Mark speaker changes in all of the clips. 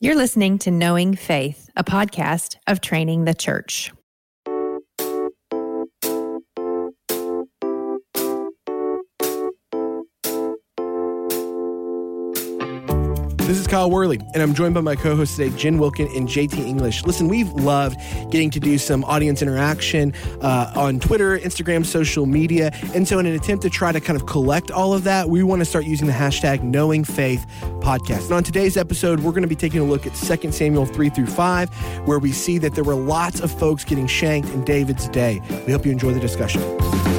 Speaker 1: You're listening to Knowing Faith, a podcast of Training the Church.
Speaker 2: This is Kyle Worley, and I'm joined by my co hosts today, Jen Wilkin and JT English. Listen, we've loved getting to do some audience interaction uh, on Twitter, Instagram, social media. And so, in an attempt to try to kind of collect all of that, we want to start using the hashtag Knowing Faith podcast. And on today's episode, we're going to be taking a look at 2 Samuel 3 through 5, where we see that there were lots of folks getting shanked in David's day. We hope you enjoy the discussion.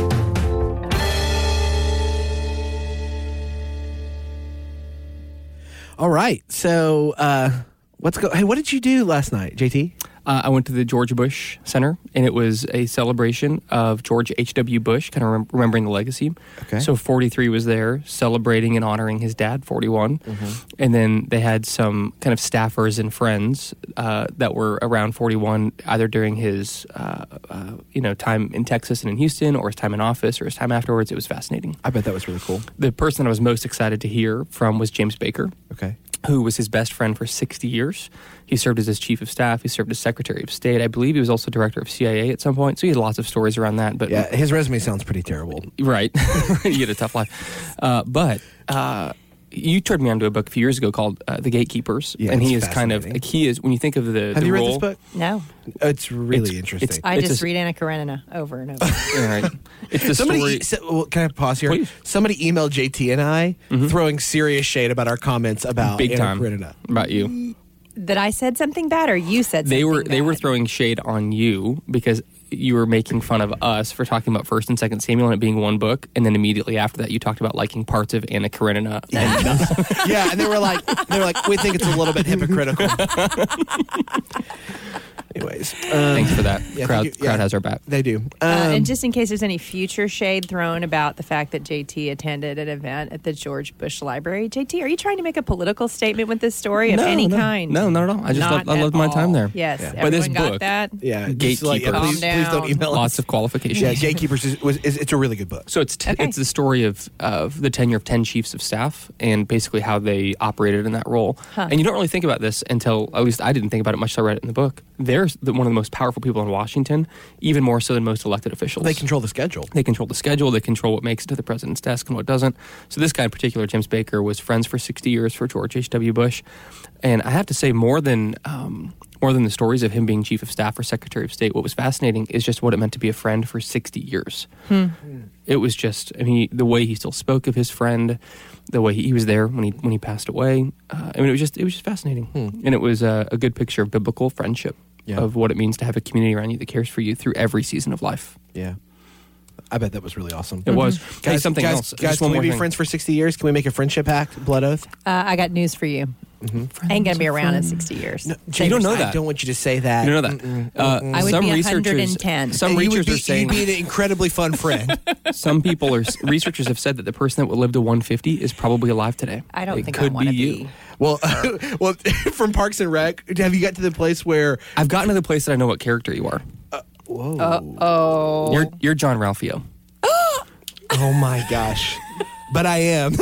Speaker 2: All right. So, uh, let's go. Hey, what did you do last night, JT?
Speaker 3: Uh, I went to the George Bush Center, and it was a celebration of George H.W. Bush, kind of rem- remembering the legacy.
Speaker 2: Okay.
Speaker 3: So 43 was there, celebrating and honoring his dad, 41. And then they had some kind of staffers and friends uh, that were around 41, either during his, uh, uh, you know, time in Texas and in Houston, or his time in office, or his time afterwards. It was fascinating.
Speaker 2: I bet that was really cool.
Speaker 3: The person I was most excited to hear from was James Baker
Speaker 2: Okay.
Speaker 3: Who was his best friend for 60 years. He served as his chief of staff. He served as secretary of state. I believe he was also director of CIA at some point. So he had lots of stories around that. But
Speaker 2: Yeah, his resume sounds pretty terrible.
Speaker 3: right, he had a tough life. Uh, but uh, you turned me onto a book a few years ago called uh, The Gatekeepers,
Speaker 2: Yeah,
Speaker 3: and he is kind of like, he is when you think of the
Speaker 2: Have
Speaker 3: the
Speaker 2: you read this book?
Speaker 1: No,
Speaker 2: It's really
Speaker 3: It's-
Speaker 2: interesting.
Speaker 3: it's-
Speaker 1: I
Speaker 3: It's
Speaker 1: just
Speaker 3: a-
Speaker 1: read Anna Karenina over and over.
Speaker 3: All right, it's the
Speaker 2: Somebody,
Speaker 3: story.
Speaker 2: so- well, can I pause here?
Speaker 3: Please.
Speaker 2: Somebody emailed JT and I throwing serious shade about our comments about
Speaker 3: Big
Speaker 2: Anna
Speaker 3: time
Speaker 2: Karenina.
Speaker 3: about you.
Speaker 1: that I said something bad or you said something
Speaker 3: They were they were throwing shade on you because you were making fun of us for talking about First and Second Samuel and it being one book, and then immediately after that, you talked about liking parts of Anna Karenina. And
Speaker 2: yeah, and they were like, they were like, we think it's a little bit hypocritical. Anyways, um,
Speaker 3: thanks for that.
Speaker 2: yeah,
Speaker 3: crowd
Speaker 2: thank you.
Speaker 3: crowd has our back.
Speaker 2: they do. Um,
Speaker 1: Uh, and just in case there's any future shade thrown about the fact that JT attended an event at the George Bush Library, JT, are you trying to make a political statement with this story of
Speaker 3: No,
Speaker 1: any
Speaker 3: no.
Speaker 1: kind?
Speaker 3: No, not at all. I just loved- I loved my time there.
Speaker 1: Yes,
Speaker 2: Yeah.
Speaker 3: But this
Speaker 1: everyone got
Speaker 3: book-
Speaker 1: that.
Speaker 2: yeah, just like, yeah,
Speaker 3: Gatekeepers.
Speaker 2: please, please don't
Speaker 1: Calm
Speaker 2: email
Speaker 3: Lots
Speaker 2: us.
Speaker 3: of qualifications.
Speaker 2: Yeah, Gatekeepers is, was, is it's a really good book.
Speaker 3: So it's t-
Speaker 1: Okay.
Speaker 3: it's the story of of the tenure of ten chiefs of staff and basically how they operated in that role.
Speaker 1: Huh.
Speaker 3: And you don't really think about this until at least I didn't think about it much. till I read it in the book. They're the, one of the most powerful people in Washington, even more so than most elected officials.
Speaker 2: They control the schedule.
Speaker 3: They control the schedule. They control what makes it to the president's desk and what doesn't. So this guy in particular, James Baker, was friends for 60 years for George H.W. Bush, and I have to say, more than um, more than the stories of him being chief of staff or secretary of state, what was fascinating is just what it meant to be a friend for 60 years. It was just, I mean, the way he still spoke of his friend, the way he, he was there when he when he passed away. Uh, I mean, it was just it was just fascinating, and it was a, a good picture of biblical friendship.
Speaker 2: Yeah.
Speaker 3: Of what it means to have a community around you that cares for you through every season of life.
Speaker 2: Yeah. I bet that was really awesome.
Speaker 3: It was. Hey,
Speaker 2: Guys,
Speaker 3: something
Speaker 2: guys,
Speaker 3: else.
Speaker 2: guys
Speaker 3: Just
Speaker 2: can
Speaker 3: one
Speaker 2: we be
Speaker 3: thing.
Speaker 2: friends for 60 years? Can we make a friendship pact, blood oath?
Speaker 1: Uh, I got news for you. Ain't gonna be around in 60 years.
Speaker 2: No,
Speaker 3: Mm-hmm. You don't know that.
Speaker 2: I don't want you to say that.
Speaker 3: You don't know that.
Speaker 2: Mm-mm.
Speaker 3: Uh,
Speaker 1: I would
Speaker 3: some
Speaker 1: be
Speaker 3: researchers,
Speaker 1: 110.
Speaker 3: some
Speaker 2: You
Speaker 3: researchers
Speaker 2: be,
Speaker 3: are saying,
Speaker 2: you'd be an incredibly fun friend.
Speaker 3: some people are researchers have said that the person that would live to 150 is probably alive today.
Speaker 1: I don't
Speaker 3: it
Speaker 1: think
Speaker 3: could
Speaker 1: I want to
Speaker 3: be
Speaker 1: be.
Speaker 3: you.
Speaker 2: well, well, from Parks and Rec, have you got to the place where?
Speaker 3: I've gotten to the place that I know what character you are.
Speaker 2: Whoa!
Speaker 1: Oh,
Speaker 3: You're you're Jean-Ralphio.
Speaker 2: oh my gosh! But I am.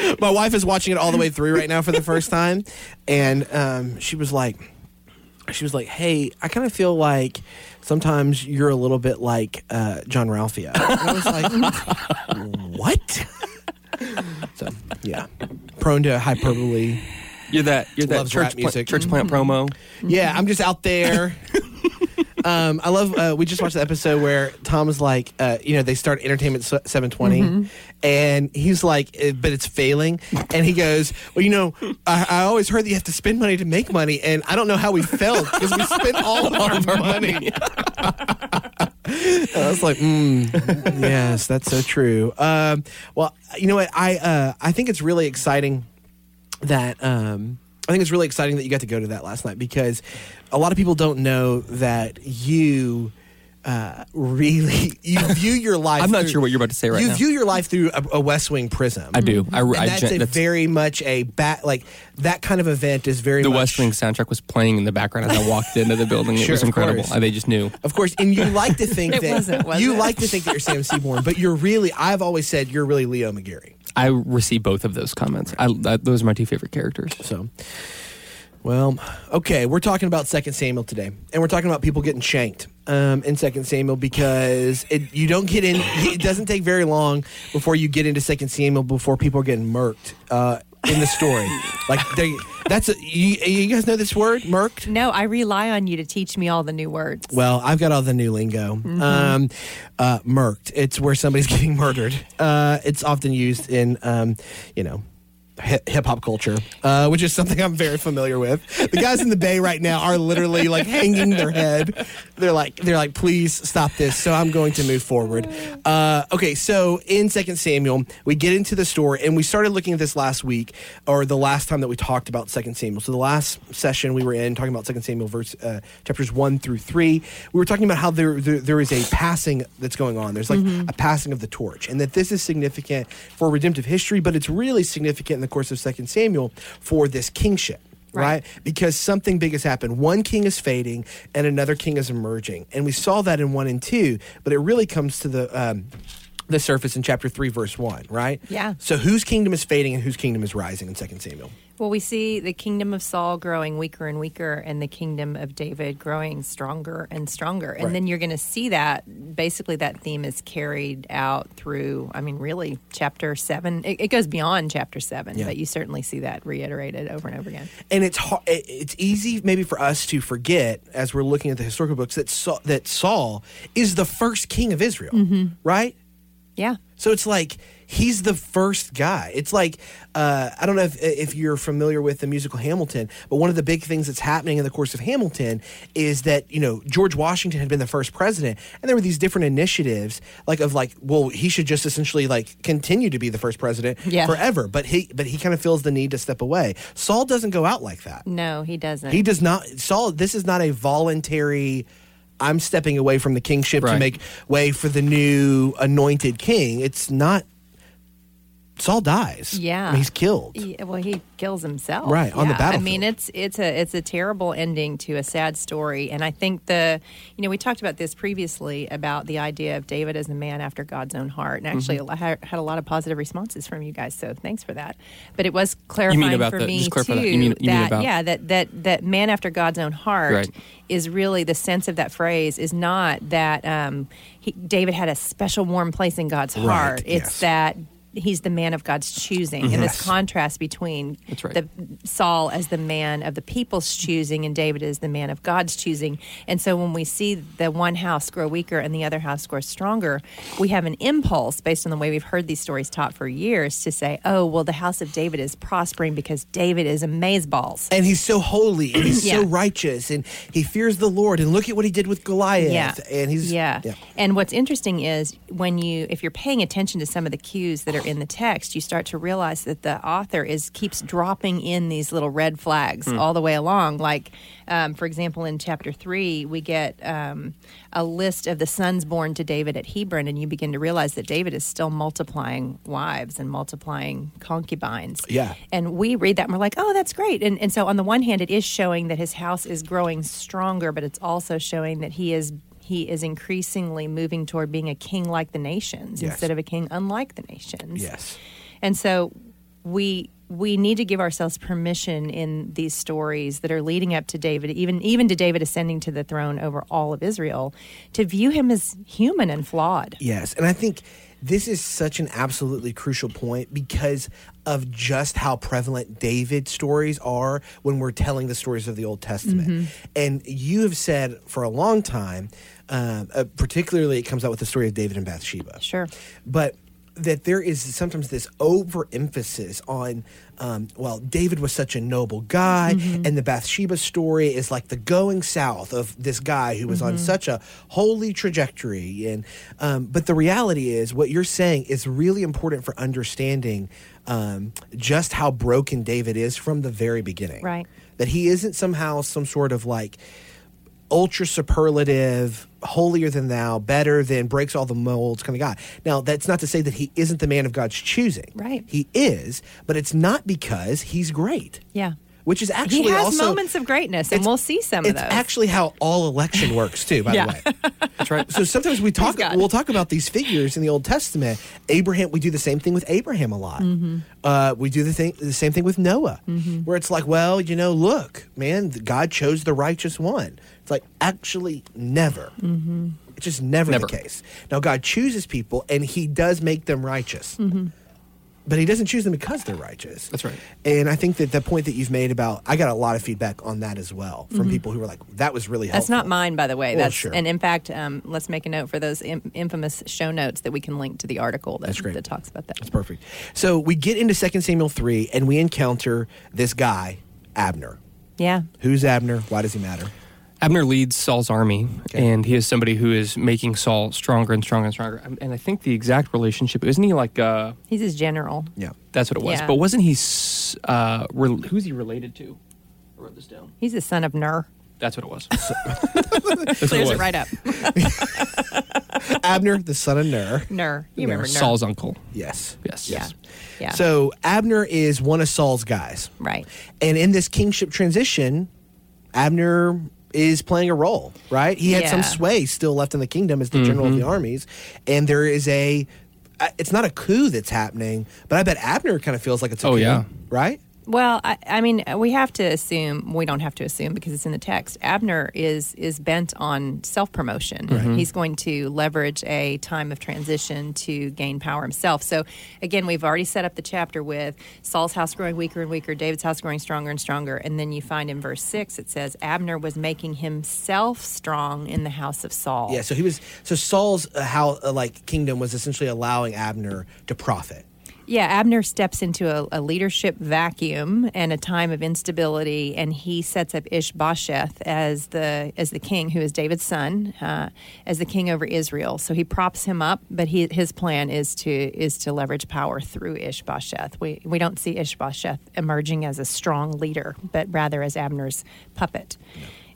Speaker 2: my wife is watching it all the way through right now for the first time, and um, she was like, she was like, "Hey, I kind of feel like sometimes you're a little bit like uh, Jean-Ralphio." And I was like, "What?" so yeah, prone to hyperbole.
Speaker 3: You're that you're that
Speaker 2: Loves
Speaker 3: church
Speaker 2: music.
Speaker 3: church plant promo.
Speaker 2: Yeah, I'm just out there. Um, I love. Uh, we just watched the episode where Tom's like, uh, you know, they start Entertainment se- 720, and he's like, uh, but it's failing, and he goes, well, you know, I, I always heard that you have to spend money to make money, and I don't know how we failed because we spent all of our money. I was like, mm, yes, that's so true. Um, well, you know what? I uh, I think it's really exciting that um, I think it's really exciting that you got to go to that last night because a lot of people don't know that you uh, really you view your life.
Speaker 3: I'm not
Speaker 2: through-
Speaker 3: sure what you're about to say right
Speaker 2: you
Speaker 3: now.
Speaker 2: view your life through a, a West Wing prism.
Speaker 3: I do. I,
Speaker 2: And
Speaker 3: I
Speaker 2: that's
Speaker 3: gen-
Speaker 2: a
Speaker 3: that's-
Speaker 2: very much a bat like that kind of event is very much
Speaker 3: the
Speaker 2: much,
Speaker 3: West Wing soundtrack was playing in the background as I walked into the building. It was incredible.
Speaker 2: course.
Speaker 3: Uh, They just knew.
Speaker 2: Of course, and you like to think
Speaker 1: It
Speaker 2: that
Speaker 1: wasn't, was
Speaker 2: you
Speaker 1: it?
Speaker 2: like to think that you're Sam Seaborn, but you're really. I've always said you're really Leo McGarry.
Speaker 3: I receive both of those comments. I, I, those are my two favorite characters.
Speaker 2: So, well, okay, we're talking about Second Samuel today, and we're talking about people getting shanked um, in Second Samuel because it, you don't get in. It doesn't take very long before you get into Second Samuel before people are getting murked uh, in the story. like they, that's a, you, you guys know this word, murked.
Speaker 1: No, I rely on you to teach me all the new words.
Speaker 2: Well, I've got all the new lingo. Um, uh, murked. It's where somebody's getting murdered. Uh, it's often used in, um, you know, hip hop culture, uh, which is something I'm very familiar with. The guys in the Bay right now are literally like hanging their head. They're like, they're like, please stop this. So I'm going to move forward. Uh, okay, so in Second Samuel, we get into the story, and we started looking at this last week, or the last time that we talked about Second Samuel. So the last session we were in talking about Second Samuel, verse uh, chapters one through three, we were talking about how there there, there is a passing that's going on. There's like a passing of the torch, and that this is significant for redemptive history, but it's really significant in the course of Second Samuel for this kingship. Right.
Speaker 1: Right.
Speaker 2: Because something big has happened. One king is fading and another king is emerging. And we saw that in 1 and 2, but it really comes to the. Um, the surface in chapter 3 verse 1 right
Speaker 1: Yeah.
Speaker 2: so whose kingdom is fading and whose kingdom is rising in 2 samuel
Speaker 1: Well, we see the kingdom of Saul growing weaker and weaker, and the kingdom of David growing stronger and stronger. And
Speaker 2: Right.
Speaker 1: then you're going to see that basically that theme is carried out through, I mean, really, chapter seven. It, it goes beyond chapter seven,
Speaker 2: Yeah.
Speaker 1: but you certainly see that reiterated over and over again.
Speaker 2: and it's hard, it's easy maybe for us to forget as we're looking at the historical books that Saul, that Saul is the first king of Israel, mm-hmm. right?
Speaker 1: Yeah.
Speaker 2: So it's like he's the first guy. It's like uh, I don't know if if you're familiar with the musical Hamilton, but one of the big things that's happening in the course of Hamilton is that you know George Washington had been the first president, and there were these different initiatives like of like, well, he should just essentially like continue to be the first president
Speaker 1: Yeah.
Speaker 2: forever, but he but he kind of feels the need to step away. Saul doesn't go out like that.
Speaker 1: No, he doesn't.
Speaker 2: He does not. Saul. This is not a voluntary. I'm stepping away from the kingship to make way for the new anointed king. It's not. Saul dies.
Speaker 1: Yeah.
Speaker 2: I mean, he's killed.
Speaker 1: Yeah, well, he kills himself.
Speaker 2: Right, on the
Speaker 1: Yeah, I mean, it's it's a it's a terrible ending to a sad story, and I think the you know we talked about this previously about the idea of David as a man after God's own heart, and actually
Speaker 2: Mm-hmm.
Speaker 1: I had a lot of positive responses from you guys, so thanks for that. But it was clarifying for
Speaker 3: the-
Speaker 1: me too
Speaker 3: that. You mean- you mean
Speaker 1: that
Speaker 3: about-
Speaker 1: yeah that that that man after God's own heart
Speaker 3: Right.
Speaker 1: is really the sense of that phrase is not that um, he, David had a special warm place in God's
Speaker 2: Right,
Speaker 1: heart. It's
Speaker 2: yes.
Speaker 1: that he's the man of God's choosing, and
Speaker 2: Yes.
Speaker 1: this contrast between
Speaker 3: right.
Speaker 1: the Saul as the man of the people's choosing and David as the man of God's choosing. And so when we see the one house grow weaker and the other house grow stronger, we have an impulse based on the way we've heard these stories taught for years to say, "Oh, well, the house of David is prospering because David is amazeballs."
Speaker 2: and he's so holy and he's so righteous and he fears the Lord and look at what he did with Goliath
Speaker 1: Yeah.
Speaker 2: and he's
Speaker 1: yeah. And what's interesting is when you if you're paying attention to some of the cues that are in the text, you start to realize that the author is keeps dropping in these little red flags all the way along. Like, um, for example, in chapter three, we get um, a list of the sons born to David at Hebron, and you begin to realize that David is still multiplying wives and multiplying concubines.
Speaker 2: Yeah.
Speaker 1: And we read that and we're like, oh, that's great. And, and so, on the one hand, it is showing that his house is growing stronger, but it's also showing that he is he is increasingly moving toward being a king like the nations
Speaker 2: Yes.
Speaker 1: instead of a king unlike the nations.
Speaker 2: yes
Speaker 1: And so we we need to give ourselves permission in these stories that are leading up to David, even even to David ascending to the throne over all of Israel, to view him as human and flawed.
Speaker 2: Yes, and I think this is such an absolutely crucial point because of just how prevalent David stories are when we're telling the stories of the Old Testament. And you have said for a long time, um, uh, particularly it comes out with the story of David and Bathsheba.
Speaker 1: Sure.
Speaker 2: But that there is sometimes this overemphasis on, um, well, David was such a noble guy, and the Bathsheba story is like the going south of this guy who was on such a holy trajectory. And um, but the reality is, what you're saying is really important for understanding um, just how broken David is from the very beginning.
Speaker 1: Right.
Speaker 2: That he isn't somehow some sort of like ultra superlative, holier than thou, better than, breaks all the molds kind of guy. Now, that's not to say that he isn't the man of God's choosing.
Speaker 1: Right.
Speaker 2: He is, but it's not because he's great.
Speaker 1: Yeah.
Speaker 2: which is actually
Speaker 1: He has
Speaker 2: also
Speaker 1: moments of greatness, and we'll see some of
Speaker 2: it's
Speaker 1: those.
Speaker 2: actually how all election works too. By
Speaker 1: Yeah.
Speaker 2: the way,
Speaker 3: That's right.
Speaker 2: so sometimes we talk. We'll talk about these figures in the Old Testament. Abraham. We do the same thing with Abraham a lot.
Speaker 1: Mm-hmm.
Speaker 2: Uh, we do the thing, the same thing with Noah, where it's like, well, you know, look, man, God chose the righteous one. It's like actually never.
Speaker 1: Mm-hmm.
Speaker 2: It's just never,
Speaker 3: Never.
Speaker 2: the case. Now God chooses people, and He does make them righteous.
Speaker 1: Mm-hmm.
Speaker 2: But he doesn't choose them because they're righteous.
Speaker 3: That's right.
Speaker 2: And I think that the point that you've made about, I got a lot of feedback on that as well from people who were like, that was really helpful.
Speaker 1: Mm-hmm. That's not mine, by the way.
Speaker 2: Well,
Speaker 1: That's
Speaker 2: sure.
Speaker 1: and in fact, um, let's make a note for those Im- infamous show notes that we can link to the article that,
Speaker 2: That's great.
Speaker 1: that talks about that.
Speaker 2: That's perfect. So we get into 2 Samuel 3 and we encounter this guy, Abner.
Speaker 1: Yeah,
Speaker 2: Who's Abner? Why does he matter?
Speaker 3: Abner leads Saul's army,
Speaker 2: Okay.
Speaker 3: and he is somebody who is making Saul stronger and stronger and stronger. And I think the exact relationship isn't he like uh,
Speaker 1: he's his general.
Speaker 2: Yeah.
Speaker 3: that's what it was.
Speaker 1: Yeah.
Speaker 3: But wasn't he? Uh, rel who's he related to? I wrote this down.
Speaker 1: He's the son of Ner.
Speaker 3: That's what it was. That's what it was.
Speaker 1: it right up.
Speaker 2: Abner, the son of Ner.
Speaker 1: Ner. You
Speaker 2: Ner.
Speaker 1: remember Ner?
Speaker 3: Saul's uncle.
Speaker 2: Yes.
Speaker 3: Yes.
Speaker 1: Yeah. Yeah.
Speaker 2: So Abner is one of Saul's guys.
Speaker 1: right.
Speaker 2: And in this kingship transition, Abner is playing a role, right? He had some sway still left in the kingdom as the general of the armies. And there is a, uh, it's not a coup that's happening, but I bet Abner kind of feels like it's a
Speaker 3: Oh,
Speaker 2: coup,
Speaker 3: yeah.
Speaker 2: right?
Speaker 1: Well, I, I mean, we have to assume. We don't have to assume because it's in the text. Abner is is bent on self promotion. He's going to leverage a time of transition to gain power himself. So, again, we've already set up the chapter with Saul's house growing weaker and weaker, David's house growing stronger and stronger, and then you find in verse six it says Abner was making himself strong in the house of Saul.
Speaker 2: Yeah, so he was, so Saul's uh, how, uh, like, kingdom was essentially allowing Abner to profit.
Speaker 1: Yeah, Abner steps into a, a leadership vacuum and a time of instability, and he sets up Ishbosheth as the as the king, who is David's son, uh, as the king over Israel. So he props him up, but he, his plan is to is to leverage power through Ishbosheth. We we don't see Ishbosheth emerging as a strong leader, but rather as Abner's puppet.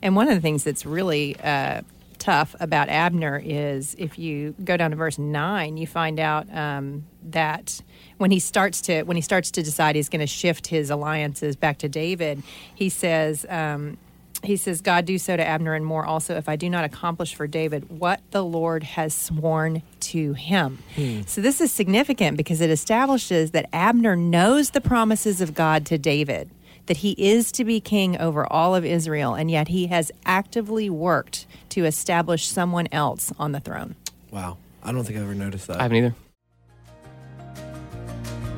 Speaker 1: And one of the things that's really uh, tough about Abner is if you go down to verse nine, you find out um, that when he starts to when he starts to decide he's going to shift his alliances back to David, he says. Um, he says, God do so to Abner and more also if I do not accomplish for David what the Lord has sworn to him. So this is significant because it establishes that Abner knows the promises of God to David, that he is to be king over all of Israel, and yet he has actively worked to establish someone else on the throne.
Speaker 2: Wow. I don't think I ever noticed that.
Speaker 3: I haven't either.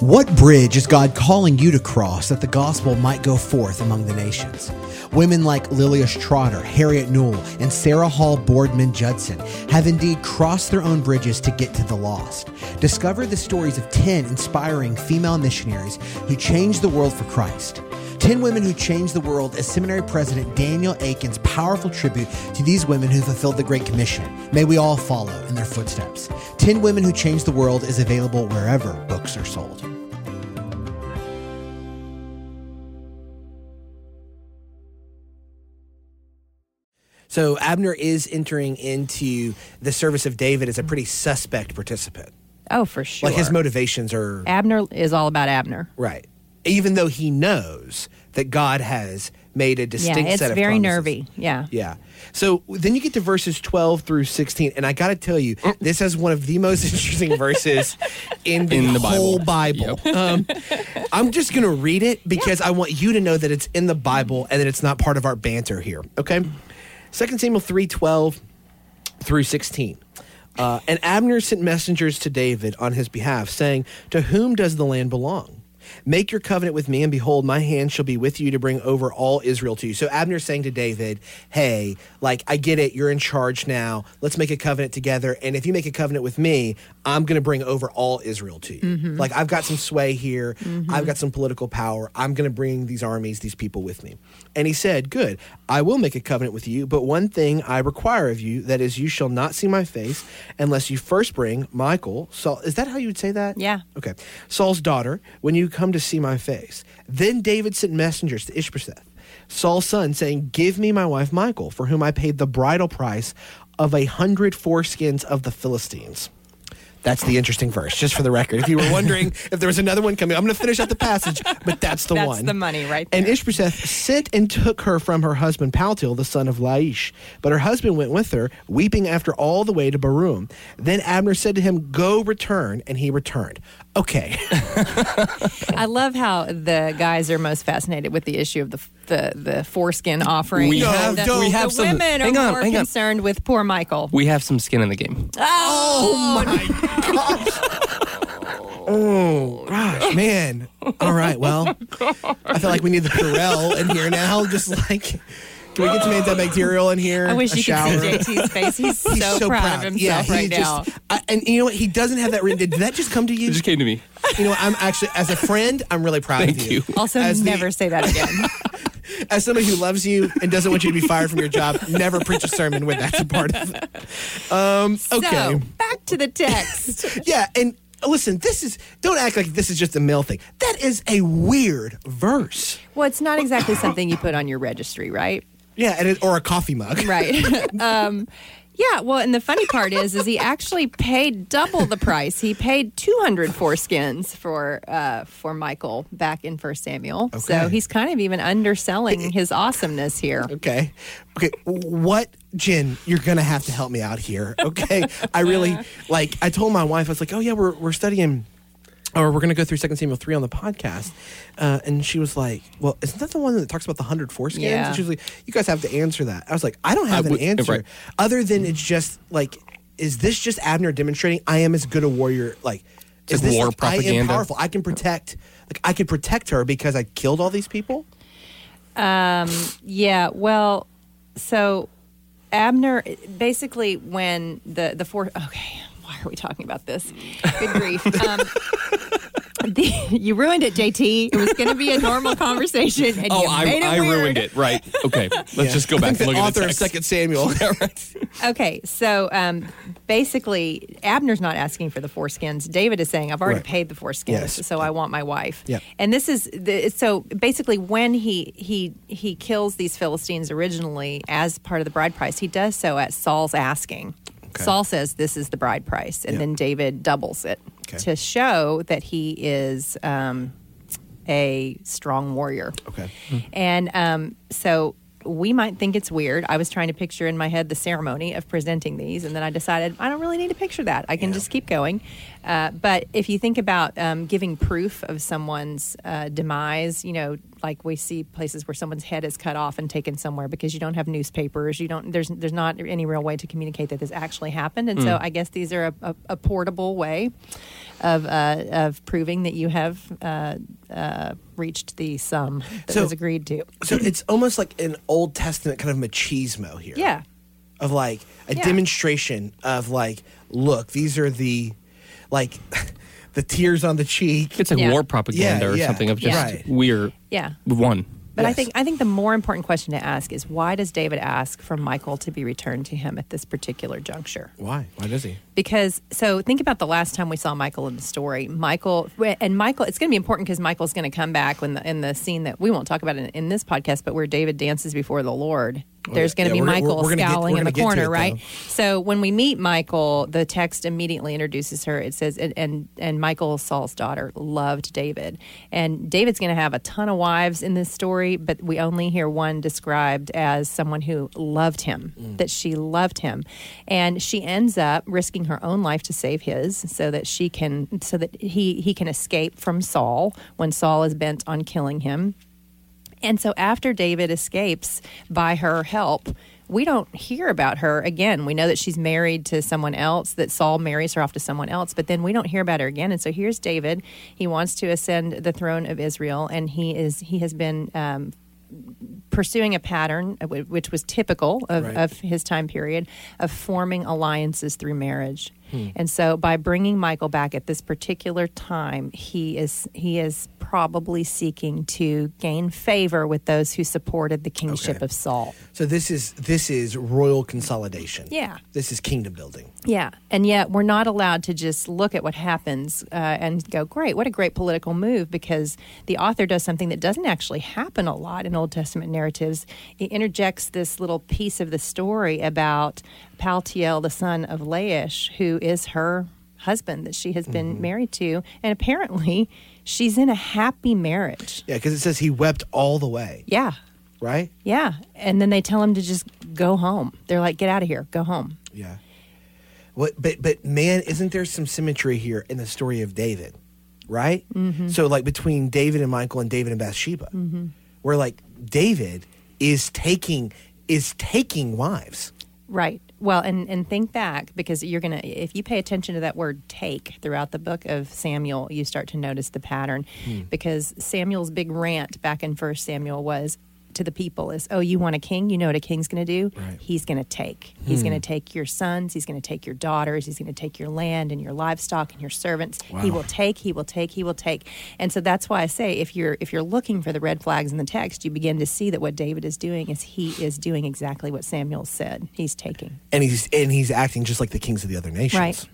Speaker 2: What bridge is God calling you to cross that the gospel might go forth among the nations? Women like Lilias Trotter, Harriet Newell, and Sarah Hall Boardman Judson have indeed crossed their own bridges to get to the lost. Discover the stories of 10 inspiring female missionaries who changed the world for Christ. 10 Women Who Changed the World as Seminary President Daniel Akin's powerful tribute to these women who fulfilled the Great Commission. May we all follow in their footsteps. 10 Women Who Changed the World is available wherever books are sold. So Abner is entering into the service of David as a pretty suspect participant.
Speaker 1: Oh, for sure.
Speaker 2: Like his motivations are
Speaker 1: Abner is all about Abner.
Speaker 2: right. Even though he knows that God has made a
Speaker 1: Yeah,
Speaker 2: distinct
Speaker 1: it's
Speaker 2: set of things.
Speaker 1: very
Speaker 2: promises.
Speaker 1: nervy. Yeah.
Speaker 2: Yeah. So then you get to verses 12 through 16. And I got to tell you, this is one of the most interesting verses in the,
Speaker 3: In the
Speaker 2: whole Bible. Um, I'm just going to read it because I want you to know that it's in the Bible and that it's not part of our banter here. Okay? 2 Samuel 3 12 through 16. Uh, and Abner sent messengers to David on his behalf, saying, To whom does the land belong? Make your covenant with me, and behold, my hand shall be with you to bring over all Israel to you. So Abner's saying to David, Hey, like, I get it. You're in charge now. Let's make a covenant together. And if you make a covenant with me, I'm going to bring over all Israel to you. Mm-hmm. Like, I've got some sway here. Mm-hmm. I've got some political power. I'm going to bring these armies, these people with me. And he said, Good, I will make a covenant with you, but one thing I require of you, that is, you shall not see my face unless you first bring Michal. Saul, is that how you would say that?
Speaker 1: Yeah.
Speaker 2: Okay. Saul's daughter, when you come to see my face. Then David sent messengers to Ishbosheth, Saul's son, saying, Give me my wife Michal, for whom I paid the bridal price of a hundred foreskins of the Philistines. That's the interesting verse, just for the record. If you were wondering if there was another one coming, I'm going to finish out the passage, but that's the
Speaker 1: That's
Speaker 2: one.
Speaker 1: That's the money right There. And.
Speaker 2: Ishbosheth sent and took her from her husband Paltiel, the son of Laish. But her husband went with her, weeping after all the way to Bahurim. Then Abner said to him, Go return. And he returned. Okay.
Speaker 1: I love how the guys are most fascinated with the issue of the the, the foreskin offering.
Speaker 3: We
Speaker 2: No,
Speaker 3: have
Speaker 1: the,
Speaker 3: we have
Speaker 1: the
Speaker 3: some.
Speaker 1: women
Speaker 3: hang
Speaker 1: are
Speaker 3: on,
Speaker 1: more
Speaker 3: hang on.
Speaker 1: concerned with poor Michal.
Speaker 3: We have some skin in the game.
Speaker 1: Oh,
Speaker 2: oh my gosh. Oh gosh, man. All right, well, I feel like we need the Purell in here now. Just like, can we get some antibacterial in here?
Speaker 1: I wish
Speaker 2: A
Speaker 1: you
Speaker 2: shower?
Speaker 1: could see JT's face. He's so,
Speaker 2: He's
Speaker 1: proud, of
Speaker 2: Yeah,
Speaker 1: himself
Speaker 2: he
Speaker 1: right now.
Speaker 2: I, and you know what? He doesn't have that written. Did that just come to you?
Speaker 3: It just came to me.
Speaker 2: You know, what? I'm actually, as a friend, I'm really proud
Speaker 3: Thank
Speaker 2: of you.
Speaker 3: you.
Speaker 1: Also,
Speaker 2: As the-
Speaker 1: never say that again.
Speaker 2: as somebody who loves you and doesn't want you to be fired from your job, never preach a sermon when that's a part of it. Um, okay.
Speaker 1: So, back to the text.
Speaker 2: Yeah, and listen, this is don't act like this is just a male thing. That is a weird verse.
Speaker 1: well, it's not exactly something you put on your registry, right?
Speaker 2: Yeah, and it, or a coffee mug.
Speaker 1: Right. um, yeah. Well, and the funny part is, is he actually paid double the price. He paid two hundred foreskins for uh, for Michal back in First Samuel. So he's kind of even underselling his awesomeness here.
Speaker 2: Okay. Okay. What, Jen? You're gonna have to help me out here. Okay. I really like. I told my wife. I was like, "Oh yeah, we're we're studying." Or we're going to go through Second Samuel three on the podcast, uh, and she was like, "Well, isn't that the one that talks about the hundred foreskins?"
Speaker 1: Yeah.
Speaker 2: And she was like, "You guys have to answer that." I was like, "I don't have
Speaker 3: I
Speaker 2: an
Speaker 3: would-
Speaker 2: answer,
Speaker 3: right.
Speaker 2: other than it's just like, is this just Abner demonstrating I am as good a warrior? Like, is
Speaker 3: It's
Speaker 2: this
Speaker 3: war
Speaker 2: like, I am
Speaker 3: propaganda.
Speaker 2: powerful? I can protect, like, I can protect her because I killed all these people."
Speaker 1: Um, yeah, well, so Abner basically when the the four okay, why are we talking about this? Good grief. Um, the, you ruined it, JT. It was going to be a normal conversation, and
Speaker 3: Oh,
Speaker 1: you
Speaker 3: I,
Speaker 1: made it
Speaker 3: I
Speaker 1: weird.
Speaker 3: ruined it. Right. Okay. Let's
Speaker 2: Yeah.
Speaker 3: just go back
Speaker 2: think
Speaker 3: and look
Speaker 2: the
Speaker 3: at
Speaker 2: author
Speaker 3: the
Speaker 2: of. Second Samuel.
Speaker 1: Okay, so um, basically, Abner's not asking for the foreskins. David is saying, "I've already
Speaker 2: Right.
Speaker 1: paid the foreskins,
Speaker 2: Yes.
Speaker 1: so I want my wife."
Speaker 2: Yep.
Speaker 1: And this is the, so basically when he he he kills these Philistines originally as part of the bride price, he does so at Saul's asking.
Speaker 2: Okay.
Speaker 1: Saul says this is the bride price, and
Speaker 2: Yep.
Speaker 1: then David doubles it
Speaker 2: Okay.
Speaker 1: to show that he is um, a strong warrior.
Speaker 2: Okay.
Speaker 1: And um, so we might think it's weird. I was trying to picture in my head the ceremony of presenting these, and then I decided I don't really need to picture that. I can
Speaker 2: Yeah.
Speaker 1: just keep going. Uh, but if you think about um, giving proof of someone's uh, demise, you know, like we see places where someone's head is cut off and taken somewhere because you don't have newspapers, you don't. There's there's not any real way to communicate that this actually happened, and so I guess these are a, a, a portable way of uh, of proving that you have uh, uh, reached the sum that
Speaker 2: So-
Speaker 1: was agreed to.
Speaker 2: So it's almost like an Old Testament kind of machismo here.
Speaker 1: Yeah.
Speaker 2: Of like a
Speaker 1: Yeah.
Speaker 2: demonstration of like, look, these are the like the tears on the cheek.
Speaker 3: It's like
Speaker 1: Yeah.
Speaker 3: war propaganda
Speaker 2: Yeah,
Speaker 3: or
Speaker 2: yeah.
Speaker 3: something of just
Speaker 2: Right.
Speaker 3: we're
Speaker 1: Yeah.
Speaker 3: one.
Speaker 1: But I think I think the more important question to ask is why does David ask for Michal to be returned to him at this particular juncture?
Speaker 2: Why? Why does he?
Speaker 1: Because so think about the last time we saw Michal in the story. Michal and Michal, it's going to be important because Michal's going to come back when the, in the scene that we won't talk about in, in this podcast, but where David dances before the Lord. There's going to
Speaker 2: Yeah,
Speaker 1: be Michal
Speaker 2: we're- we're gonna get-
Speaker 1: scowling in the
Speaker 2: gonna get to
Speaker 1: corner, right?
Speaker 2: though.
Speaker 1: So when we meet Michal, the text immediately introduces her. It says, and and, and Michal, Saul's daughter, loved David, and David's going to have a ton of wives in this story, but we only hear one described as someone who loved him, mm. that she loved him, and she ends up risking her own life to save his, so that she can, so that he he can escape from Saul when Saul is bent on killing him. And so after David escapes by her help, we don't hear about her again. We know that she's married to someone else, that Saul marries her off to someone else, but then we don't hear about her again. And so here's David. He wants to ascend the throne of Israel, and he is he has been um, pursuing a pattern uh, which was typical of,
Speaker 2: Right.
Speaker 1: of his time period of forming alliances through marriage. And so by bringing Michal back at this particular time, he is he is probably seeking to gain favor with those who supported the kingship
Speaker 2: Okay.
Speaker 1: of Saul.
Speaker 2: So this is this is royal consolidation.
Speaker 1: Yeah.
Speaker 2: This is kingdom building.
Speaker 1: Yeah, and yet we're not allowed to just look at what happens uh, and go, "Great, what a great political move!" Because the author does something that doesn't actually happen a lot in Old Testament narratives. It interjects this little piece of the story about Paltiel, the son of Laish, who is her husband that she has been married to, and apparently she's in a happy marriage.
Speaker 2: Yeah, because it says he wept all the way,
Speaker 1: Yeah,
Speaker 2: right?
Speaker 1: yeah, and then they tell him to just go home. They're like, "Get out of here, go home."
Speaker 2: Yeah. What? But but man, isn't there some symmetry here in the story of David, right?
Speaker 1: Mm-hmm.
Speaker 2: So like between David and Michal and David and Bathsheba,
Speaker 1: Mm-hmm.
Speaker 2: where like David is taking is taking wives.
Speaker 1: Right. Well, and and think back because you're gonna if you pay attention to that word "take" throughout the book of Samuel, you start to notice the pattern. Hmm. Because Samuel's big rant back in First Samuel was to the people is, "Oh, you want a king? You know what a king's going to do?
Speaker 2: Right.
Speaker 1: He's going to take. He's going to hmm. take your sons. He's going to take your daughters. He's going to take your land and your livestock and your servants. He will take. He will take. He will take." And so that's why I say, if you're if you're looking for the red flags in the text, you begin to see that what David is doing is he is doing exactly what Samuel said. He's taking.
Speaker 2: and he's and he's acting just like the kings of the other nations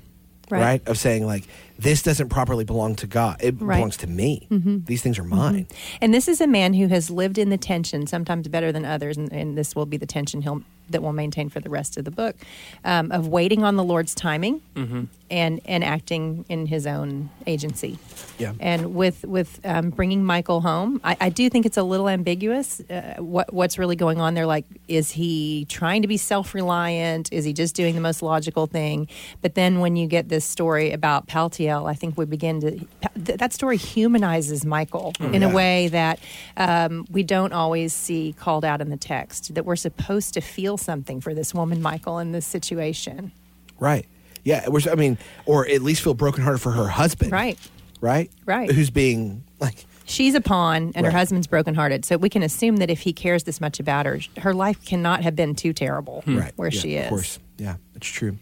Speaker 1: Right. Right.
Speaker 2: of saying like this doesn't properly belong to god it
Speaker 1: Right. Mm-hmm.
Speaker 2: belongs to me these things are mine
Speaker 1: And this is a man who has lived in the tension, sometimes better than others, and, and this will be the tension he'll that will maintain for the rest of the book, um, of waiting on the Lord's timing and and acting in his own agency.
Speaker 2: Yeah.
Speaker 1: And with with um, bringing Michal home, I, I do think it's a little ambiguous. Uh, what what's really going on there? Like, is he trying to be self reliant? Is he just doing the most logical thing? But then when you get this story about Paltiel, I think we begin to th- that story humanizes Michal in
Speaker 2: Yeah.
Speaker 1: a way that um, we don't always see called out in the text. That we're supposed to feel something for this woman, Michal, in this situation.
Speaker 2: right yeah we're, i mean or at least feel brokenhearted for her husband
Speaker 1: Right.
Speaker 2: right
Speaker 1: Right.
Speaker 2: who's being like
Speaker 1: She's a pawn and her husband's brokenhearted. So we can assume that if he cares this much about her, her life cannot have been too terrible
Speaker 2: right
Speaker 1: where
Speaker 2: yeah,
Speaker 1: she is.
Speaker 2: of course yeah it's true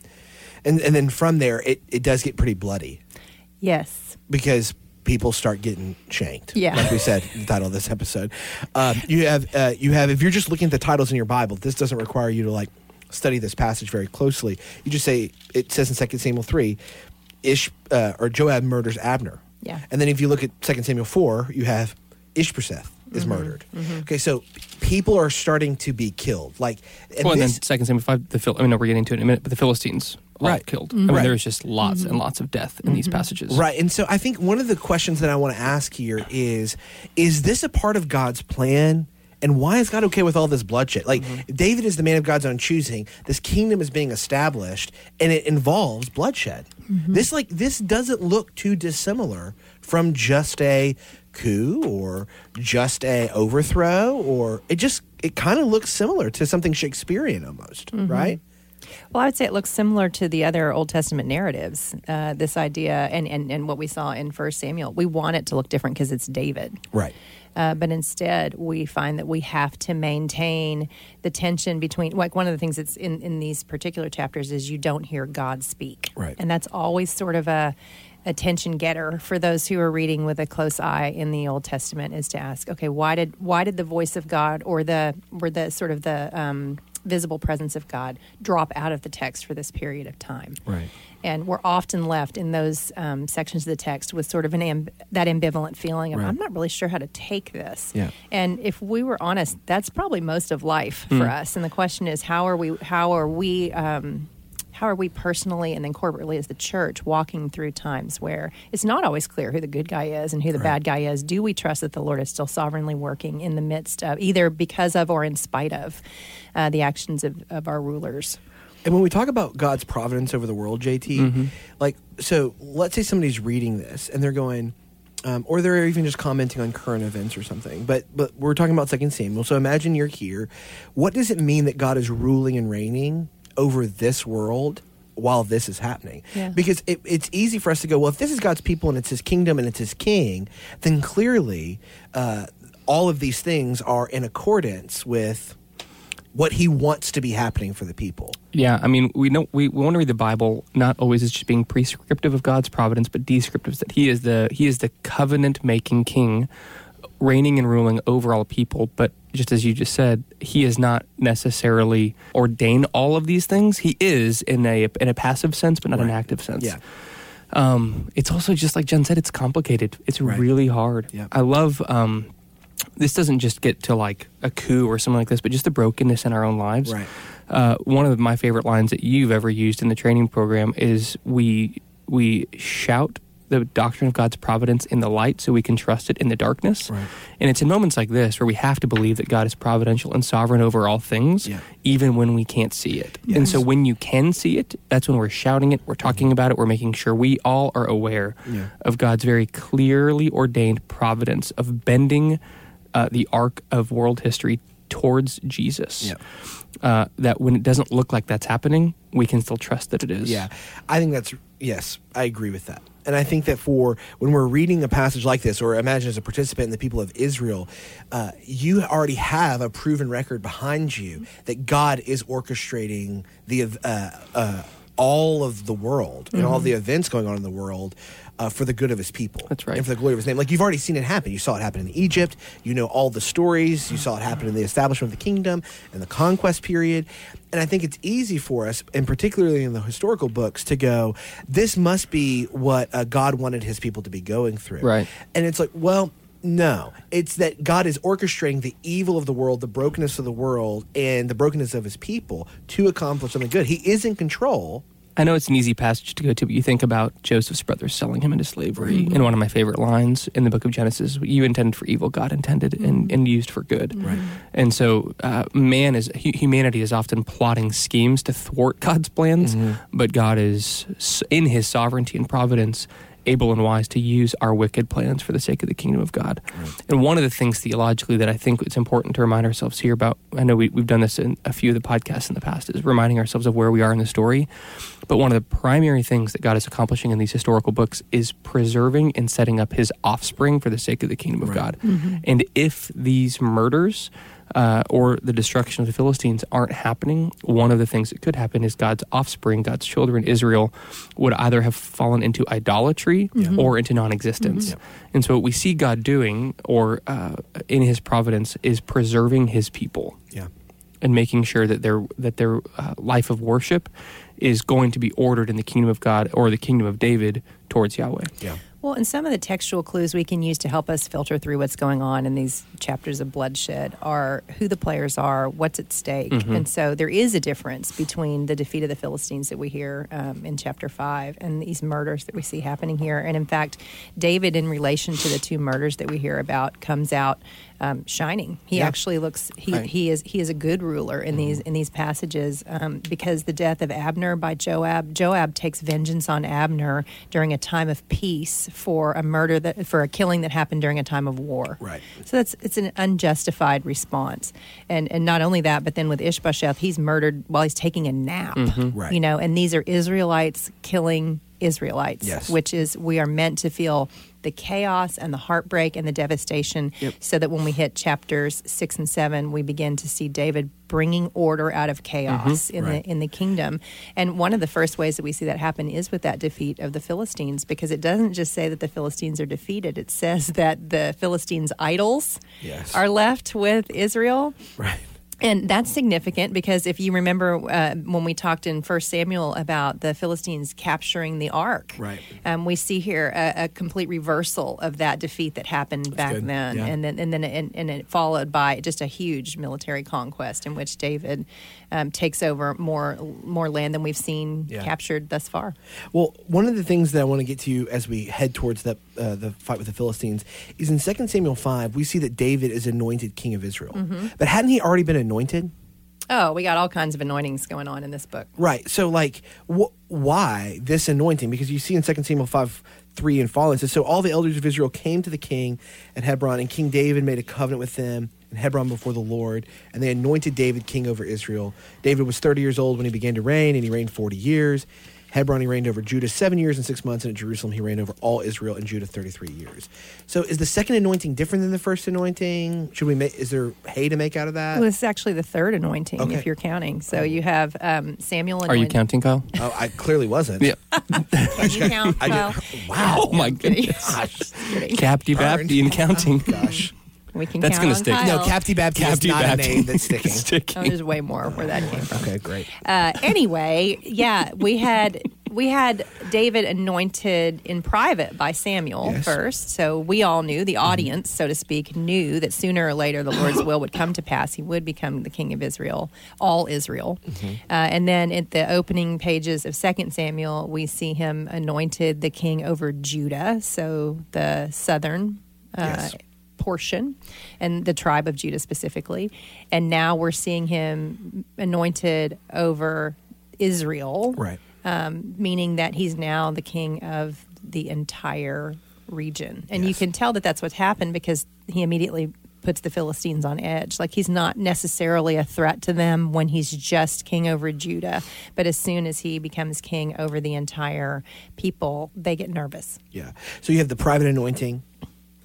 Speaker 2: and and then from there it, it does get pretty bloody
Speaker 1: Yes.
Speaker 2: because people start getting shanked.
Speaker 1: Yeah.
Speaker 2: like we said, in the title of this episode. Um, you have uh, you have if you're just looking at the titles in your Bible, this doesn't require you to like study this passage very closely. You just say it says in Second Samuel three, Ish uh, or Joab murders Abner.
Speaker 1: Yeah.
Speaker 2: and then if you look at Second Samuel four, you have Ishbosheth is murdered. Okay, so people are starting to be killed. Like, and
Speaker 3: well, and then
Speaker 2: this-
Speaker 3: Second Samuel five, the Phil. I mean, no, we're getting to it in a minute, but the Philistines all
Speaker 2: Right.
Speaker 3: killed. I mean,
Speaker 2: Right.
Speaker 3: there's just lots and mm-hmm. lots of death in these mm-hmm. passages.
Speaker 2: Right. And so I think one of the questions that I want to ask here is is this a part of God's plan? And why is God okay with all this bloodshed? Like mm-hmm. David is the man of God's own choosing. This kingdom is being established and it involves bloodshed. This like this doesn't look too dissimilar from just a coup or just a overthrow or it just it kind of looks similar to something Shakespearean almost, right?
Speaker 1: Well, I would say it looks similar to the other Old Testament narratives. Uh, this idea and, and, and what we saw in First Samuel, we want it to look different because it's David.
Speaker 2: Right.
Speaker 1: Uh, but instead, we find that we have to maintain the tension between, like, one of the things that's in, in these particular chapters is you don't hear God speak.
Speaker 2: Right.
Speaker 1: And that's always sort of a, attention getter for those who are reading with a close eye in the Old Testament is to ask, okay, why did why did the voice of God or the or the sort of the um, visible presence of God drop out of the text for this period of time.
Speaker 2: Right.
Speaker 1: And we're often left in those um, sections of the text with sort of an amb- that ambivalent feeling of
Speaker 2: Right.
Speaker 1: I'm not really sure how to take this.
Speaker 2: Yeah.
Speaker 1: And if we were honest, that's probably most of life for us. And the question is, how are we? How are we? Um, how are we personally and then corporately as the church walking through times where it's not always clear who the good guy is and who the bad guy is? Do we trust that the Lord is still sovereignly working in the midst of either because of or in spite of uh, the actions of, of our rulers?
Speaker 2: And when we talk about God's providence over the world, JT, like, so let's say somebody's reading this and they're going, um, or they're even just commenting on current events or something. But but we're talking about Second Samuel. So imagine you're here. What does it mean that God is ruling and reigning over this world while this is happening?
Speaker 1: Yeah.
Speaker 2: Because it, it's easy for us to go, well, if this is God's people and it's His kingdom and it's His king, then clearly uh, all of these things are in accordance with what He wants to be happening for the people.
Speaker 3: Yeah, I mean, we know we, we want to read the Bible not always as just being prescriptive of God's providence, but descriptive that He is the He is the covenant making King, reigning and ruling over all people. But just as you just said, He is not necessarily ordained all of these things. He is in a in a passive sense, but not an active sense.
Speaker 2: Yeah.
Speaker 3: Um, it's also just like Jen said, it's complicated. It's
Speaker 2: Right.
Speaker 3: really hard.
Speaker 2: Yeah.
Speaker 3: I love. Um, this doesn't just get to like a coup or something like this, but just the brokenness in our own lives.
Speaker 2: Right.
Speaker 3: Uh, one of my favorite lines that you've ever used in the training program is we we shout the doctrine of God's providence in the light so we can trust it in the darkness.
Speaker 2: Right.
Speaker 3: And it's in moments like this where we have to believe that God is providential and sovereign over all things,
Speaker 2: Yeah.
Speaker 3: even when we can't see it. And so when you can see it, that's when we're shouting it, we're talking about it, we're making sure we all are aware
Speaker 2: Yeah.
Speaker 3: of God's very clearly ordained providence of bending uh, the arc of world history towards Jesus.
Speaker 2: Yeah.
Speaker 3: Uh, that when it doesn't look like that's happening, we can still trust that it is.
Speaker 2: Yeah, I think that's yes, I agree with that. And I think that for when we're reading a passage like this, or imagine as a participant in the people of Israel, uh, you already have a proven record behind you that God is orchestrating the uh, uh, all of the world and all the events going on in the world. Uh, for the good of his people.
Speaker 3: That's right.
Speaker 2: And for the glory of his name. Like you've already seen it happen. You saw it happen in Egypt. You know all the stories. You saw it happen in the establishment of the kingdom and the conquest period. And I think it's easy for us, and particularly in the historical books, to go, this must be what uh, God wanted his people to be going through.
Speaker 3: Right.
Speaker 2: And it's like, well, no. It's that God is orchestrating the evil of the world, the brokenness of the world, and the brokenness of his people to accomplish something good. He is in control.
Speaker 3: I know it's an easy passage to go to, but you think about Joseph's brothers selling him into slavery. Mm-hmm. And one of my favorite lines in the book of Genesis you intended for evil, God intended and, mm-hmm. and used for good.
Speaker 2: Right. Mm-hmm.
Speaker 3: And so, uh, man is humanity is often plotting schemes to thwart God's plans, but God is in His sovereignty and providence able and wise to use our wicked plans for the sake of the kingdom of God. And one of the things theologically that I think it's important to remind ourselves here about, I know we, we've done this in a few of the podcasts in the past, is reminding ourselves of where we are in the story. But one of the primary things that God is accomplishing in these historical books is preserving and setting up his offspring for the sake of the kingdom of God. Mm-hmm. And if these murders, uh, or the destruction of the Philistines aren't happening, one of the things that could happen is God's offspring, God's children, Israel, would either have fallen into idolatry or into non existence. And so, what we see God doing, or uh, in his providence, is preserving his people
Speaker 2: Yeah.
Speaker 3: and making sure that their that their uh, life of worship is going to be ordered in the kingdom of God or the kingdom of David towards Yahweh.
Speaker 2: Yeah.
Speaker 1: Well, and some of the textual clues we can use to help us filter through what's going on in these chapters of bloodshed are who the players are, what's at stake. And so there is a difference between the defeat of the Philistines that we hear um, in chapter 5 and these murders that we see happening here. And in fact, David, in relation to the two murders that we hear about, comes out um, shining. He
Speaker 2: Yeah.
Speaker 1: actually looks he,
Speaker 3: Right.
Speaker 1: he is he is a good ruler in these in these passages um, because the death of Abner by Joab Joab takes vengeance on Abner during a time of peace for a murder that for a killing that happened during a time of war.
Speaker 2: Right.
Speaker 1: So that's it's an unjustified response, and and not only that, but then with Ishbosheth, he's murdered while he's taking a nap.
Speaker 2: Right.
Speaker 1: You know, and these are Israelites killing Israelites,
Speaker 2: Yes.
Speaker 1: which is we are meant to feel the chaos and the heartbreak and the devastation
Speaker 3: Yep.
Speaker 1: so that when we hit chapters 6 and 7 we begin to see David bringing order out of chaos mm-hmm. in
Speaker 2: Right.
Speaker 1: the in the kingdom and one of the first ways that we see that happen is with that defeat of the Philistines because it doesn't just say that the Philistines are defeated it says that the Philistines idols
Speaker 2: Yes.
Speaker 1: are left with Israel
Speaker 2: Right.
Speaker 1: And that's significant because if you remember uh, when we talked in First Samuel about the Philistines capturing the ark,
Speaker 2: Right.
Speaker 1: Um, we see here a, a complete reversal of that defeat that happened back
Speaker 2: good.
Speaker 1: then,
Speaker 2: Yeah.
Speaker 1: and then and then and, and it followed by just a huge military conquest in which David um, takes over more more land than we've seen
Speaker 2: Yeah.
Speaker 1: captured thus far.
Speaker 2: Well, one of the things that I want to get to you as we head towards that uh, the fight with the Philistines is in 2 Samuel 5, we see that David is anointed king of Israel.
Speaker 1: Mm-hmm.
Speaker 2: But hadn't he already been anointed?
Speaker 1: Oh, we got all kinds of anointings going on in this book.
Speaker 2: Right. So, like, wh- why this anointing? Because you see in 2 Samuel 5 3 and following, it says, So all the elders of Israel came to the king at Hebron, and King David made a covenant with them in Hebron before the Lord, and they anointed David king over Israel. David was 30 years old when he began to reign, and he reigned 40 years. Hebron, he reigned over Judah seven years and six months, and at Jerusalem, he reigned over all Israel and Judah 33 years. So, is the second anointing different than the first anointing? Should we make, is there hay to make out of that?
Speaker 1: Well, this is actually the third anointing,
Speaker 2: Okay.
Speaker 1: if you're counting. So you have um, Samuel.
Speaker 3: Are you counting, Kyle?
Speaker 2: Oh, I clearly wasn't.
Speaker 3: Yeah.
Speaker 1: Can you count?
Speaker 2: I
Speaker 1: Kyle?
Speaker 2: Wow.
Speaker 3: Oh my
Speaker 1: kidding.
Speaker 3: goodness.
Speaker 2: Gosh.
Speaker 1: Kidding.
Speaker 3: Capty-bapty and counting.
Speaker 2: Gosh.
Speaker 1: We can
Speaker 3: That's
Speaker 1: count
Speaker 3: gonna
Speaker 1: on
Speaker 3: stick.
Speaker 1: Kyle.
Speaker 2: No, Capty Bapty is
Speaker 3: Capty
Speaker 2: not a name that's sticking.
Speaker 1: Oh,
Speaker 3: Sticking.
Speaker 1: there's way more where that came from.
Speaker 2: Okay, great.
Speaker 1: Uh, anyway, yeah, we had we had David anointed in private by Samuel
Speaker 2: Yes.
Speaker 1: first. So we all knew, the audience, so to speak, knew that sooner or later the Lord's will would come to pass. He would become the king of Israel, all Israel. Uh, and then at the opening pages of Second Samuel, we see him anointed the king over Judah, so the southern. Uh,
Speaker 2: Yes.
Speaker 1: Portion and the tribe of Judah specifically. And now we're seeing him anointed over Israel,
Speaker 2: Right.
Speaker 1: um, meaning that he's now the king of the entire region. And you can tell that that's what's happened because he immediately puts the Philistines on edge. Like he's not necessarily a threat to them when he's just king over Judah, but as soon as he becomes king over the entire people, they get nervous.
Speaker 2: Yeah. So you have the private anointing.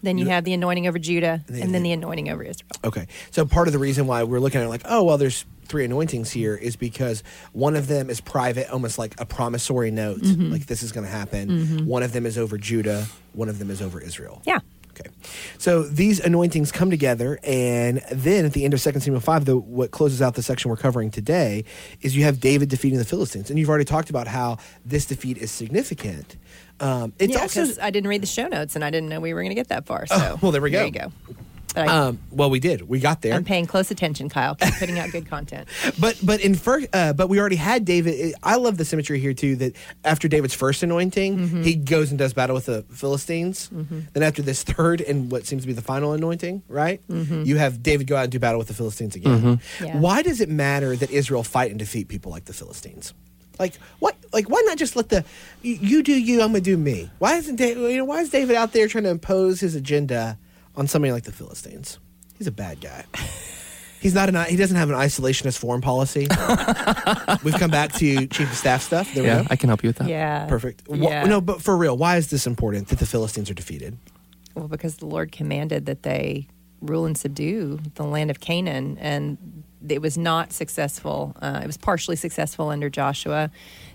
Speaker 1: Then you
Speaker 2: You-
Speaker 1: have the anointing over Judah
Speaker 2: then-
Speaker 1: and then the anointing over Israel.
Speaker 2: Okay. So part of the reason why we're looking at it like, oh, well, there's three anointings here is because one of them is private, almost like a promissory note,
Speaker 1: Mm-hmm.
Speaker 2: like this is going to happen. One of them is over Judah. One of them is over Israel.
Speaker 1: Yeah.
Speaker 2: Okay. So these anointings come together, and then at the end of 2 Samuel 5, the, what closes out the section we're covering today is you have David defeating the Philistines. And you've already talked about how this defeat is significant. Um, it's
Speaker 1: yeah,
Speaker 2: also.
Speaker 1: I didn't read the show notes and I didn't know we were going to get that far. So
Speaker 2: Oh, well, there we go.
Speaker 1: There you go. But I,
Speaker 2: Um, well, we did. We got there.
Speaker 1: I'm paying close attention, Kyle. Keep putting out good content.
Speaker 2: But but in first, uh, but we already had David. I love the symmetry here too. That after David's first anointing,
Speaker 1: Mm-hmm.
Speaker 2: he goes and does battle with the Philistines. Then after this third and what seems to be the final anointing, right? You have David go out and do battle with the Philistines again.
Speaker 1: Mm-hmm. Yeah.
Speaker 2: Why does it matter that Israel fight and defeat people like the Philistines? Like what? Like why not just let the you, you do you? I'm gonna do me. Why isn't David? You know why is David out there trying to impose his agenda on somebody like the Philistines? He's a bad guy. He's not an. He doesn't have an isolationist foreign policy. We've come back to chief of staff stuff. There we
Speaker 3: Yeah,
Speaker 2: go.
Speaker 3: I can help you with that.
Speaker 1: Yeah.
Speaker 2: Perfect. Wh- no, but for real, why is this important that the Philistines are defeated?
Speaker 1: Well, because the Lord commanded that they rule and subdue the land of Canaan, and it was not successful. Uh, it was partially successful under Joshua.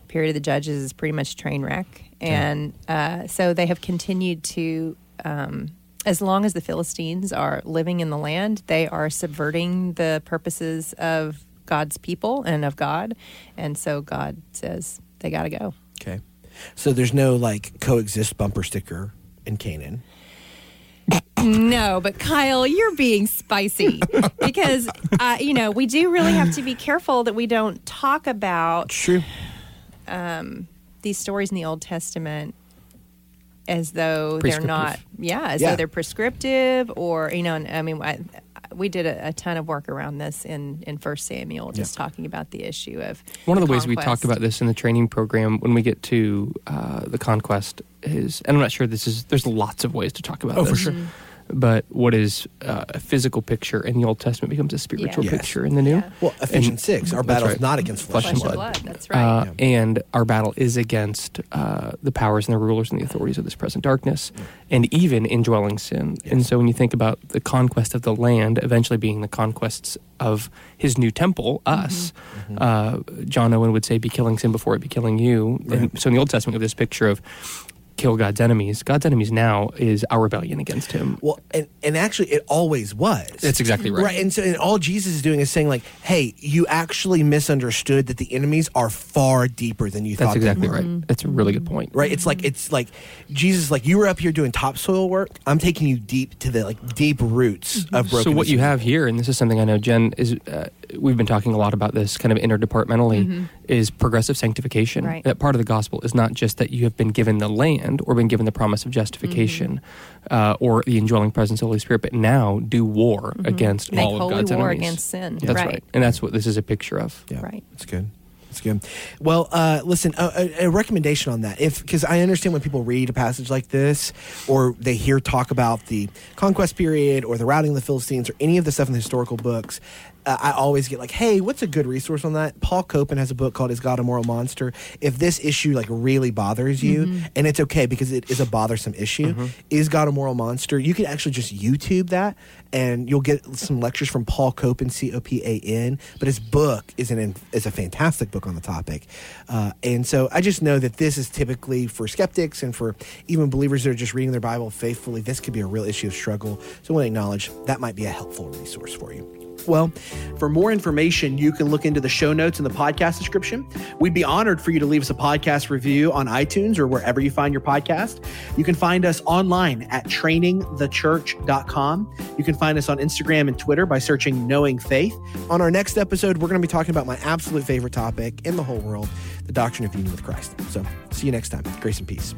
Speaker 1: Period of the Judges is pretty much train wreck, and uh, so they have continued to. Um, as long as the Philistines are living in the land, they are subverting the purposes of God's people and of God, and so God says they got to go.
Speaker 2: Okay. So there's no like coexist bumper sticker in Canaan.
Speaker 1: No, but Kyle, you're being spicy because uh, you know we do really have to be careful that we don't talk about
Speaker 2: True.
Speaker 1: these stories in the Old Testament as though they're not, yeah, as
Speaker 2: Yeah.
Speaker 1: though they're prescriptive or you know. and, I mean, I, we did a, a ton of work around this in in First Samuel, just talking about the issue of
Speaker 3: One of the ways we talked about this in the training program when we get to uh, the conquest is, and I'm not sure this is. There's lots of ways to talk about
Speaker 2: Oh,
Speaker 3: this.
Speaker 2: for sure.
Speaker 3: But what is uh, a physical picture in the Old Testament becomes a spiritual
Speaker 2: Yes.
Speaker 3: picture in the New.
Speaker 1: Yeah.
Speaker 2: Well, Ephesians
Speaker 3: And-
Speaker 2: six, our
Speaker 3: battle
Speaker 2: battle's
Speaker 3: right.
Speaker 2: not against flesh,
Speaker 3: Flesh
Speaker 2: and
Speaker 3: and
Speaker 2: blood.
Speaker 1: That's right.
Speaker 3: Uh,
Speaker 2: Yeah.
Speaker 3: And our battle is against uh, the powers and the rulers and the authorities of this present darkness, and even indwelling sin. And so, when you think about the conquest of the land, eventually being the conquests of His new temple, us, uh, John Owen would say, "Be killing sin before it be killing you."
Speaker 2: Right.
Speaker 3: And so, in the Old Testament, we have this picture of kill God's enemies. God's enemies now is our rebellion against Him.
Speaker 2: Well, and, and actually, it always was.
Speaker 3: That's exactly right.
Speaker 2: Right. And so, and all Jesus is doing is saying, like, hey, you actually misunderstood that the enemies are far deeper than you
Speaker 3: That's
Speaker 2: thought.
Speaker 3: exactly
Speaker 2: they were.
Speaker 3: That's exactly right. Mm-hmm. That's a really good point.
Speaker 2: Right. It's like it's like Jesus, like you were up here doing topsoil work. I'm taking you deep to the like deep roots mm-hmm. of broken.
Speaker 3: So what you have here, and this is something I know Jen is. Uh, we've been talking a lot about this kind of interdepartmentally. Mm-hmm. Is progressive sanctification.
Speaker 1: Right.
Speaker 3: That part of the gospel is not just that you have been given the land or been given the promise of justification uh, or the indwelling presence of the Holy Spirit, but now do war against
Speaker 1: Make
Speaker 3: all of
Speaker 1: holy
Speaker 3: God's
Speaker 1: war
Speaker 3: enemies.
Speaker 1: against sin.
Speaker 3: That's
Speaker 1: right.
Speaker 3: right. and that's what this is a picture of.
Speaker 2: Yeah,
Speaker 1: Right.
Speaker 2: That's good. That's good. Well, uh, listen, a, a, recommendation on that, if because I understand when people read a passage like this, or they hear talk about the conquest period, or the routing of the Philistines, or any of the stuff in the historical books, uh, I always get like, "Hey, what's a good resource on that?" Paul Copan has a book called "Is God a Moral Monster?" If this issue like really bothers you, and it's okay because it is a bothersome issue, is God a moral monster? You can actually just YouTube that, and you'll get some lectures from Paul Copan, C O P A N. But his book is an is a fantastic book on the topic, uh, and so I just know that this is typically for skeptics and for even believers that are just reading their Bible faithfully. This could be a real issue of struggle. So I want to acknowledge that might be a helpful resource for you. Well, for more information, you can look into the show notes in the podcast description. We'd be honored for you to leave us a podcast review on iTunes or wherever you find your podcast. You can find us online at trainingthechurch.com. You can find us on Instagram and Twitter by searching Knowing Faith. On our next episode, we're going to be talking about my absolute favorite topic in the whole world the doctrine of union with Christ. So, see you next time. Grace and peace.